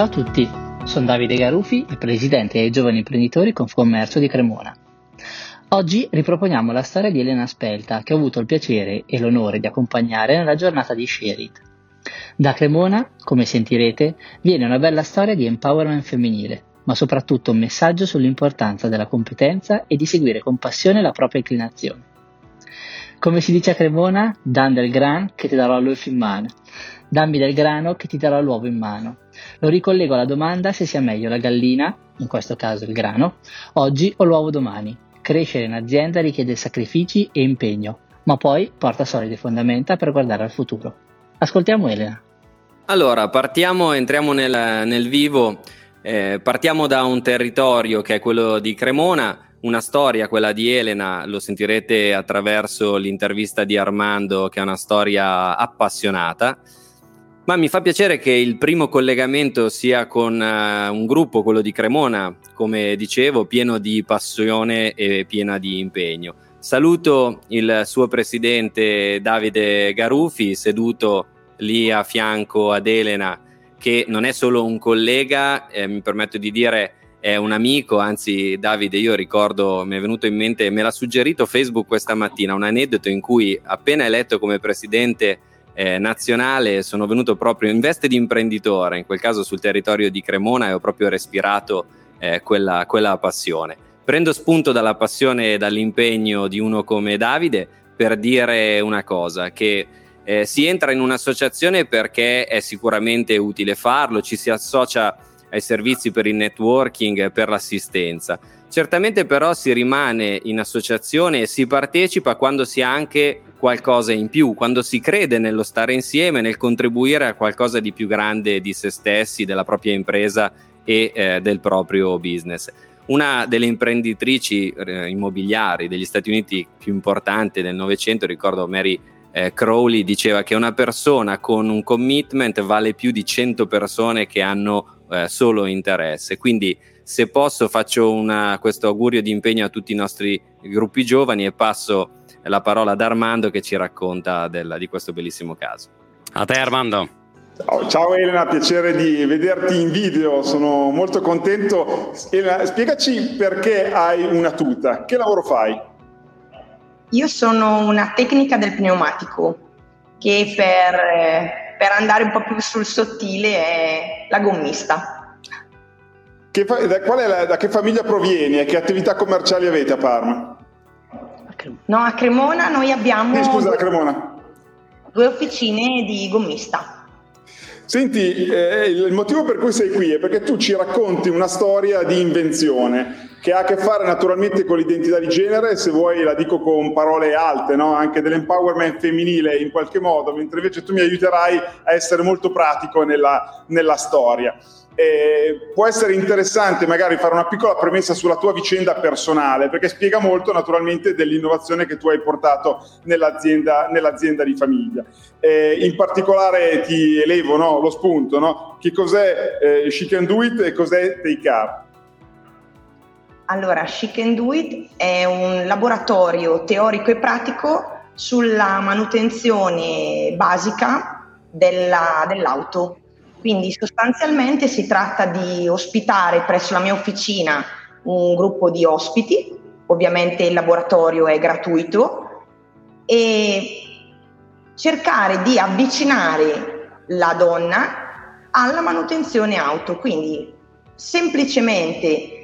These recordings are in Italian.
Ciao a tutti, sono Davide Garufi, il presidente dei giovani imprenditori Confcommercio di Cremona. Oggi riproponiamo la storia di Elena Spelta, che ho avuto il piacere e l'onore di accompagnare nella giornata di Sherit. Da Cremona, come sentirete, viene una bella storia di empowerment femminile, ma soprattutto un messaggio sull'importanza della competenza e di seguire con passione la propria inclinazione. Come si dice a Cremona, dan del gran che ti darò l'uovo in mano, dammi del grano che ti darò l'uovo in mano. Lo ricollego alla domanda se sia meglio la gallina, in questo caso il grano, oggi o l'uovo domani. Crescere in azienda richiede sacrifici e impegno, ma poi porta solide fondamenta per guardare al futuro. Ascoltiamo Elena. Allora, partiamo, entriamo nel, nel vivo, eh, partiamo da un territorio che è quello di Cremona, una storia, quella di Elena, lo sentirete attraverso l'intervista di Armando, che è una storia appassionata. Ma mi fa piacere che il primo collegamento sia con uh, un gruppo, quello di Cremona, come dicevo, pieno di passione e piena di impegno. Saluto il suo presidente Davide Garufi, seduto lì a fianco ad Elena, che non è solo un collega, eh, mi permetto di dire è un amico, anzi Davide io ricordo, mi è venuto in mente, me l'ha suggerito Facebook questa mattina, un aneddoto in cui appena eletto come presidente eh, nazionale sono venuto proprio in veste di imprenditore, in quel caso sul territorio di Cremona e ho proprio respirato eh, quella, quella passione. Prendo spunto dalla passione e dall'impegno di uno come Davide per dire una cosa, che eh, si entra in un'associazione perché è sicuramente utile farlo, ci si associa ai servizi per il networking, per l'assistenza. Certamente però si rimane in associazione e si partecipa quando si ha anche qualcosa in più, quando si crede nello stare insieme, nel contribuire a qualcosa di più grande di se stessi, della propria impresa e eh, del proprio business. Una delle imprenditrici eh, immobiliari degli Stati Uniti più importanti del Novecento, ricordo Mary eh, Crowley, diceva che una persona con un commitment vale più di 100 persone che hanno eh, solo interesse. Quindi se posso faccio una, questo augurio di impegno a tutti i nostri gruppi giovani e passo la parola ad Armando che ci racconta del, di questo bellissimo caso. A te Armando. Ciao, ciao, Elena, piacere di vederti in video, sono molto contento. Elena, spiegaci perché hai una tuta, che lavoro fai? Io sono una tecnica del pneumatico che per, eh, per andare un po' più sul sottile è la gommista. Che fa, da, la, da, che famiglia provieni e che attività commerciali avete a Parma? No, a Cremona noi abbiamo... Eh, scusa, Cremona. Due officine di gommista. Senti, eh, il motivo per cui sei qui è perché tu ci racconti una storia di invenzione che ha a che fare naturalmente con l'identità di genere, se vuoi la dico con parole alte, no? anche dell'empowerment femminile in qualche modo, mentre invece tu mi aiuterai a essere molto pratico nella, nella storia. Eh, può essere interessante magari fare una piccola premessa sulla tua vicenda personale, perché spiega molto naturalmente dell'innovazione che tu hai portato nell'azienda, nell'azienda di famiglia. Eh, in particolare ti elevo no, lo spunto, no? che cos'è eh, She Can Do It e cos'è Take Care? Allora, She Can Do It è un laboratorio teorico e pratico sulla manutenzione basica della, dell'auto. Quindi sostanzialmente si tratta di ospitare presso la mia officina un gruppo di ospiti, ovviamente il laboratorio è gratuito, e cercare di avvicinare la donna alla manutenzione auto, quindi semplicemente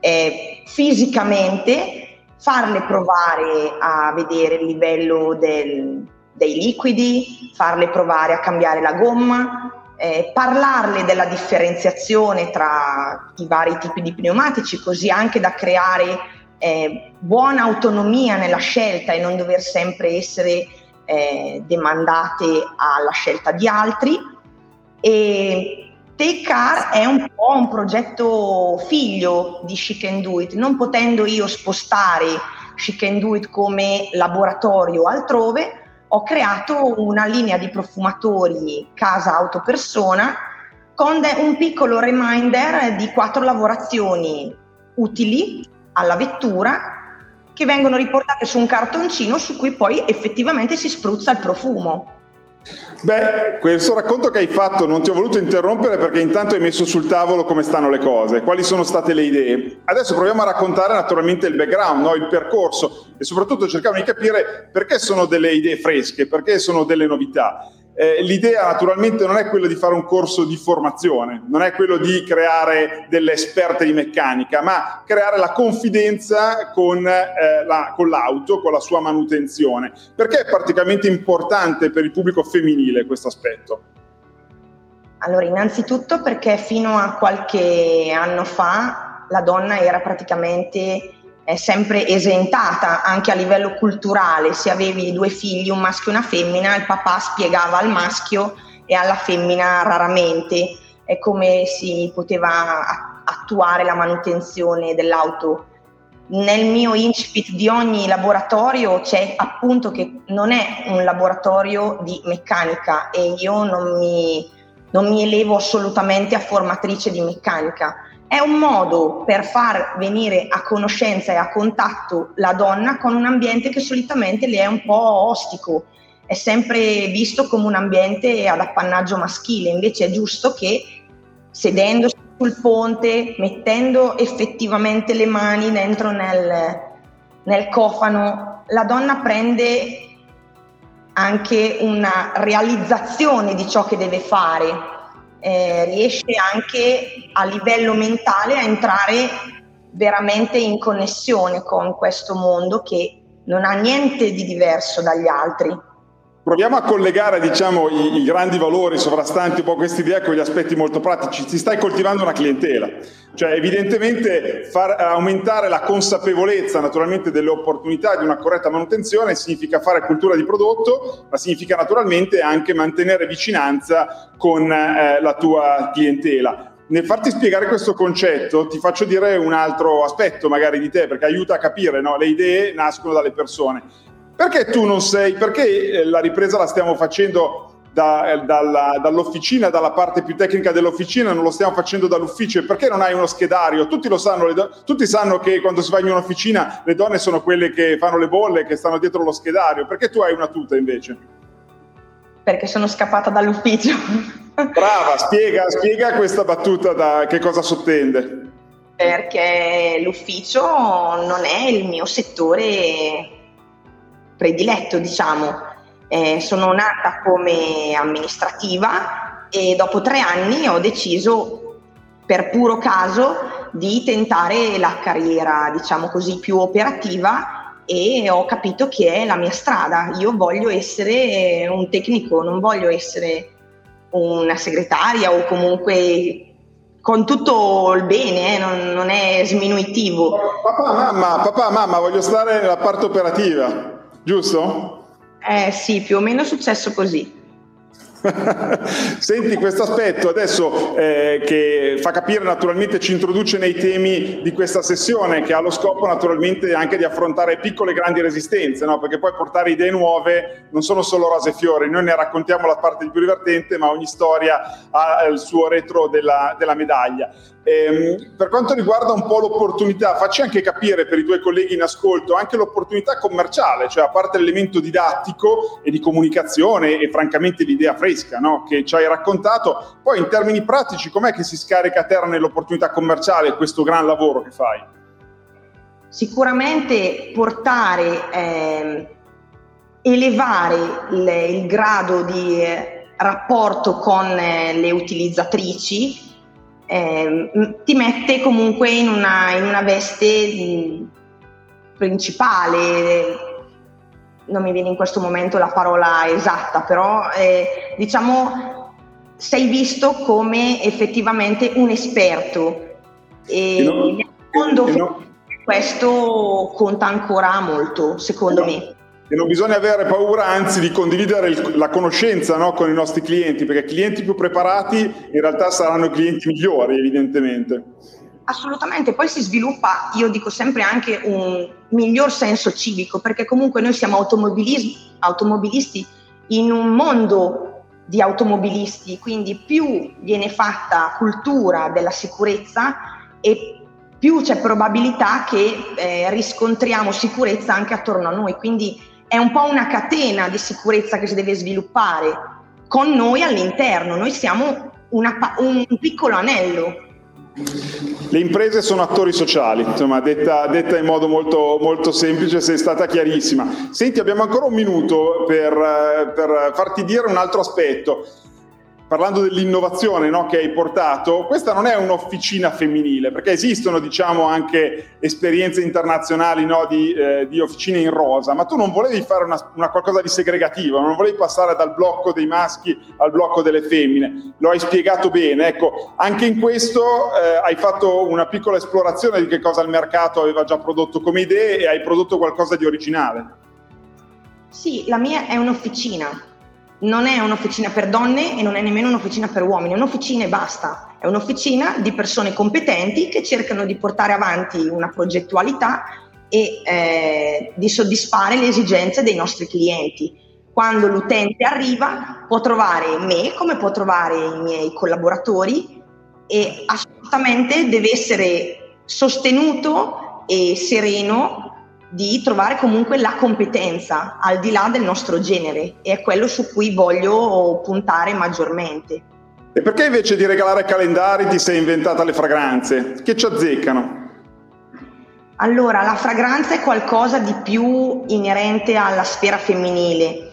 eh, fisicamente farle provare a vedere il livello del, dei liquidi, farle provare a cambiare la gomma, eh, parlarle della differenziazione tra i vari tipi di pneumatici, così anche da creare eh, buona autonomia nella scelta e non dover sempre essere eh, demandate alla scelta di altri. E Take Car è un po' un progetto figlio di She Can Do It, non potendo io spostare She Can Do It come laboratorio altrove, ho creato una linea di profumatori casa auto persona con un piccolo reminder di quattro lavorazioni utili alla vettura che vengono riportate su un cartoncino su cui poi effettivamente si spruzza il profumo. Beh, questo racconto che hai fatto non ti ho voluto interrompere perché intanto hai messo sul tavolo come stanno le cose, quali sono state le idee. Adesso proviamo a raccontare naturalmente il background, no? il percorso e soprattutto cerchiamo di capire perché sono delle idee fresche, perché sono delle novità. Eh, l'idea naturalmente non è quella di fare un corso di formazione, non è quello di creare delle esperte di meccanica, ma creare la confidenza con, eh, la, con l'auto, con la sua manutenzione. Perché è praticamente importante per il pubblico femminile questo aspetto? Allora, innanzitutto perché fino a qualche anno fa la donna era praticamente sempre esentata anche a livello culturale. Se avevi due figli, un maschio e una femmina, il papà spiegava al maschio e alla femmina raramente è come si poteva attuare la manutenzione dell'auto. Nel mio incipit di ogni laboratorio c'è appunto che non è un laboratorio di meccanica e io non mi, non mi elevo assolutamente a formatrice di meccanica è un modo per far venire a conoscenza e a contatto la donna con un ambiente che solitamente le è un po' ostico, è sempre visto come un ambiente ad appannaggio maschile, invece è giusto che sedendosi sul ponte, mettendo effettivamente le mani dentro nel, nel cofano, la donna prende anche una realizzazione di ciò che deve fare eh, riesce anche a livello mentale a entrare veramente in connessione con questo mondo che non ha niente di diverso dagli altri. Proviamo a collegare diciamo, i, i, grandi valori sovrastanti un po' questa idea con gli aspetti molto pratici. Ti stai coltivando una clientela, cioè evidentemente far aumentare la consapevolezza naturalmente delle opportunità di una corretta manutenzione significa fare cultura di prodotto, ma significa naturalmente anche mantenere vicinanza con eh, la tua clientela. Nel farti spiegare questo concetto ti faccio dire un altro aspetto magari di te perché aiuta a capire, no? le idee nascono dalle persone perché tu non sei, perché eh, la ripresa la stiamo facendo da, eh, dalla, dall'officina, dalla parte più tecnica dell'officina, non lo stiamo facendo dall'ufficio? Perché non hai uno schedario? Tutti lo sanno, do- tutti sanno che quando si va in un'officina le donne sono quelle che fanno le bolle, che stanno dietro lo schedario. Perché tu hai una tuta invece? Perché sono scappata dall'ufficio. Brava, spiega, spiega questa battuta da che cosa sottende. Perché l'ufficio non è il mio settore prediletto, diciamo. Eh, sono nata come amministrativa e dopo tre anni ho deciso, per puro caso, di tentare la carriera, diciamo così, più operativa e ho capito che è la mia strada. Io voglio essere un tecnico, non voglio essere una segretaria o comunque con tutto il bene, eh, non, non, è sminuitivo. Papà, mamma, papà, mamma, voglio stare nella parte operativa giusto? Eh sì, più o meno è successo così. Senti questo aspetto adesso eh, che fa capire naturalmente, ci introduce nei temi di questa sessione che ha lo scopo naturalmente anche di affrontare piccole e grandi resistenze, no? perché poi portare idee nuove non sono solo rose e fiori, noi ne raccontiamo la parte più divertente ma ogni storia ha il suo retro della, della medaglia. Ehm, per quanto riguarda un po' l'opportunità, facci anche capire per i tuoi colleghi in ascolto anche l'opportunità commerciale, cioè a parte l'elemento didattico e di comunicazione e francamente l'idea fresca no? che ci hai raccontato, poi in termini pratici com'è che si scarica a terra nell'opportunità commerciale questo gran lavoro che fai? Sicuramente portare, eh, elevare il, il, grado di eh, rapporto con eh, le utilizzatrici eh, ti mette comunque in una, in una veste principale, non mi viene in questo momento la parola esatta, però eh, diciamo sei visto come effettivamente un esperto e no, nel mondo no. questo conta ancora molto, secondo no. me. E non bisogna avere paura, anzi, di condividere il, la conoscenza no, con i nostri clienti, perché clienti più preparati in realtà saranno clienti migliori, evidentemente. Assolutamente, poi si sviluppa, io dico sempre anche un miglior senso civico, perché comunque noi siamo automobilisti in un mondo di automobilisti, quindi più viene fatta cultura della sicurezza e più c'è probabilità che eh, riscontriamo sicurezza anche attorno a noi. Quindi è un po' una catena di sicurezza che si deve sviluppare con noi all'interno. Noi siamo una, un piccolo anello le imprese sono attori sociali, insomma, detta, detta in modo molto, molto, semplice, sei stata chiarissima. Senti, abbiamo ancora un minuto per, eh, per farti dire un altro aspetto parlando dell'innovazione no, che hai portato, questa non è un'officina femminile, perché esistono diciamo, anche esperienze internazionali no, di, eh, di, officine in rosa, ma tu non volevi fare una, una, qualcosa di segregativo, non volevi passare dal blocco dei maschi al blocco delle femmine, lo hai spiegato bene, ecco, anche in questo eh, hai fatto una piccola esplorazione di che cosa il mercato aveva già prodotto come idee e hai prodotto qualcosa di originale. Sì, la mia è un'officina, non è un'officina per donne e non è nemmeno un'officina per uomini, è un'officina e basta, è un'officina di persone competenti che cercano di portare avanti una progettualità e eh, di soddisfare le esigenze dei nostri clienti. Quando l'utente arriva può trovare me come può trovare i miei collaboratori e assolutamente deve essere sostenuto e sereno di trovare comunque la competenza al di là del nostro genere e è quello su cui voglio puntare maggiormente. E perché invece di regalare calendari ti sei inventata le fragranze? Che ci azzeccano? Allora, la fragranza è qualcosa di più inerente alla sfera femminile.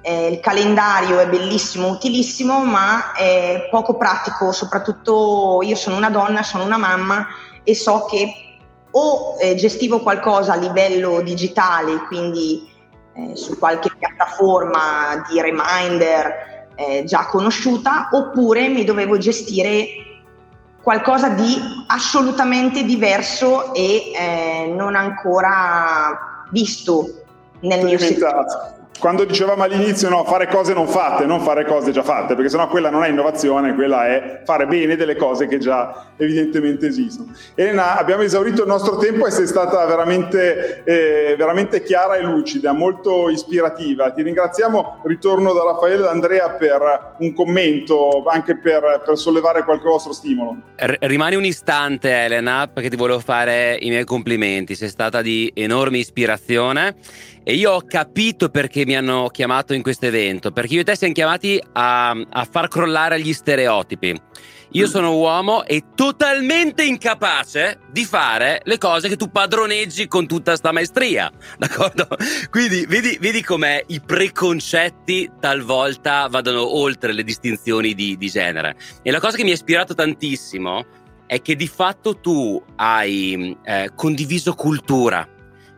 Eh, il calendario è bellissimo, utilissimo, ma è poco pratico, soprattutto io sono una donna, sono una mamma e so che o eh, gestivo qualcosa a livello digitale, quindi eh, su qualche piattaforma di reminder eh, già conosciuta, oppure mi dovevo gestire qualcosa di assolutamente diverso e eh, non ancora visto nel mio settore quando dicevamo all'inizio no, fare cose non fatte, non fare cose già fatte, perché sennò quella non è innovazione, quella è fare bene delle cose che già evidentemente esistono. Elena, abbiamo esaurito il nostro tempo e sei stata veramente, eh, veramente chiara e lucida, molto ispirativa. Ti ringraziamo, ritorno da Raffaele e Andrea per un commento, anche per, per sollevare qualche vostro stimolo. R- rimani un istante Elena, perché ti volevo fare i miei complimenti, sei stata di enorme ispirazione e io ho capito perché mi hanno chiamato in questo evento, perché io e te siamo chiamati a, a far crollare gli stereotipi. Io sono uomo e totalmente incapace di fare le cose che tu padroneggi con tutta sta maestria, d'accordo? Quindi vedi, vedi com'è i preconcetti talvolta vadano oltre le distinzioni di, di genere. E la cosa che mi ha ispirato tantissimo è che di fatto tu hai eh, condiviso cultura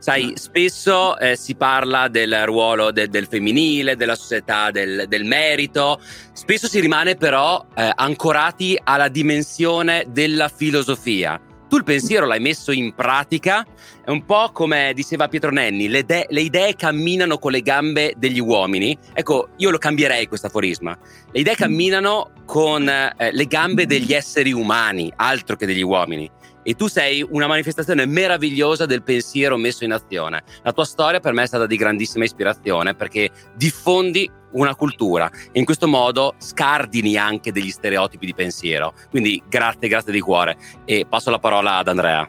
Sai, mm. spesso eh, si parla del ruolo de- del femminile, della società del, del, merito, spesso si rimane però eh, ancorati alla dimensione della filosofia. Tu il pensiero l'hai messo in pratica, è un po' come diceva Pietro Nenni, le, de- le idee camminano con le gambe degli uomini. Ecco, io lo cambierei questo aforisma. Le idee mm. camminano con eh, le gambe degli esseri umani, altro che degli uomini e tu sei una manifestazione meravigliosa del pensiero messo in azione. La tua storia per me è stata di grandissima ispirazione perché diffondi una cultura e in questo modo scardini anche degli stereotipi di pensiero. Quindi grazie, grazie di cuore e passo la parola ad Andrea.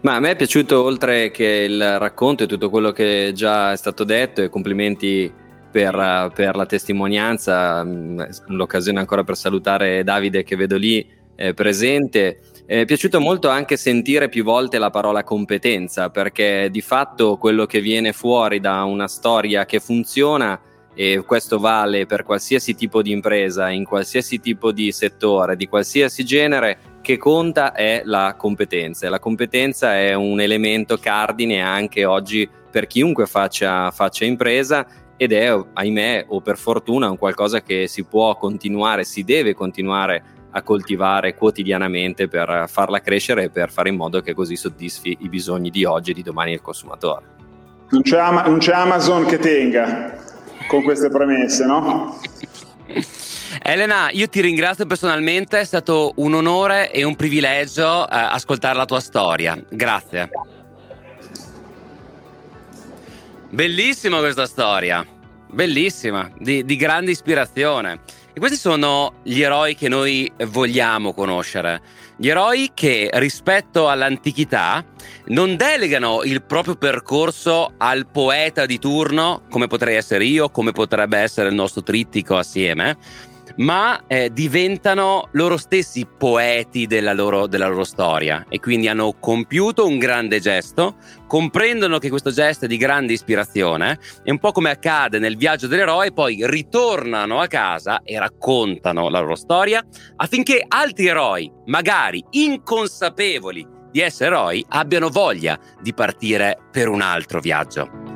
Ma a me è piaciuto oltre che il racconto e tutto quello che già è stato detto e complimenti per, per la testimonianza, mm, l'occasione ancora per salutare Davide che vedo lì eh, presente. Mi è piaciuto molto anche sentire più volte la parola competenza, perché di fatto quello che viene fuori da una storia che funziona, e questo vale per qualsiasi tipo di impresa, in qualsiasi tipo di settore, di qualsiasi genere, che conta è la competenza. La competenza è un elemento cardine anche oggi per chiunque faccia, faccia impresa ed è, ahimè, o per fortuna, un qualcosa che si può continuare, si deve continuare a coltivare quotidianamente per farla crescere e per fare in modo che così soddisfi i bisogni di oggi e di domani del consumatore. Non c'è, Ama- non c'è Amazon che tenga con queste premesse, no? Elena, io ti ringrazio personalmente, è stato un onore e un privilegio eh, ascoltare la tua storia. Grazie. Bellissima questa storia, bellissima, di, di grande ispirazione. E questi sono gli eroi che noi vogliamo conoscere. Gli eroi che rispetto all'antichità non delegano il proprio percorso al poeta di turno, come potrei essere io, come potrebbe essere il nostro trittico assieme, ma eh, diventano loro stessi poeti della loro, della loro storia e quindi hanno compiuto un grande gesto, comprendono che questo gesto è di grande ispirazione e un po' come accade nel viaggio dell'eroe, poi ritornano a casa e raccontano la loro storia affinché altri eroi, magari inconsapevoli di essere eroi, abbiano voglia di partire per un altro viaggio.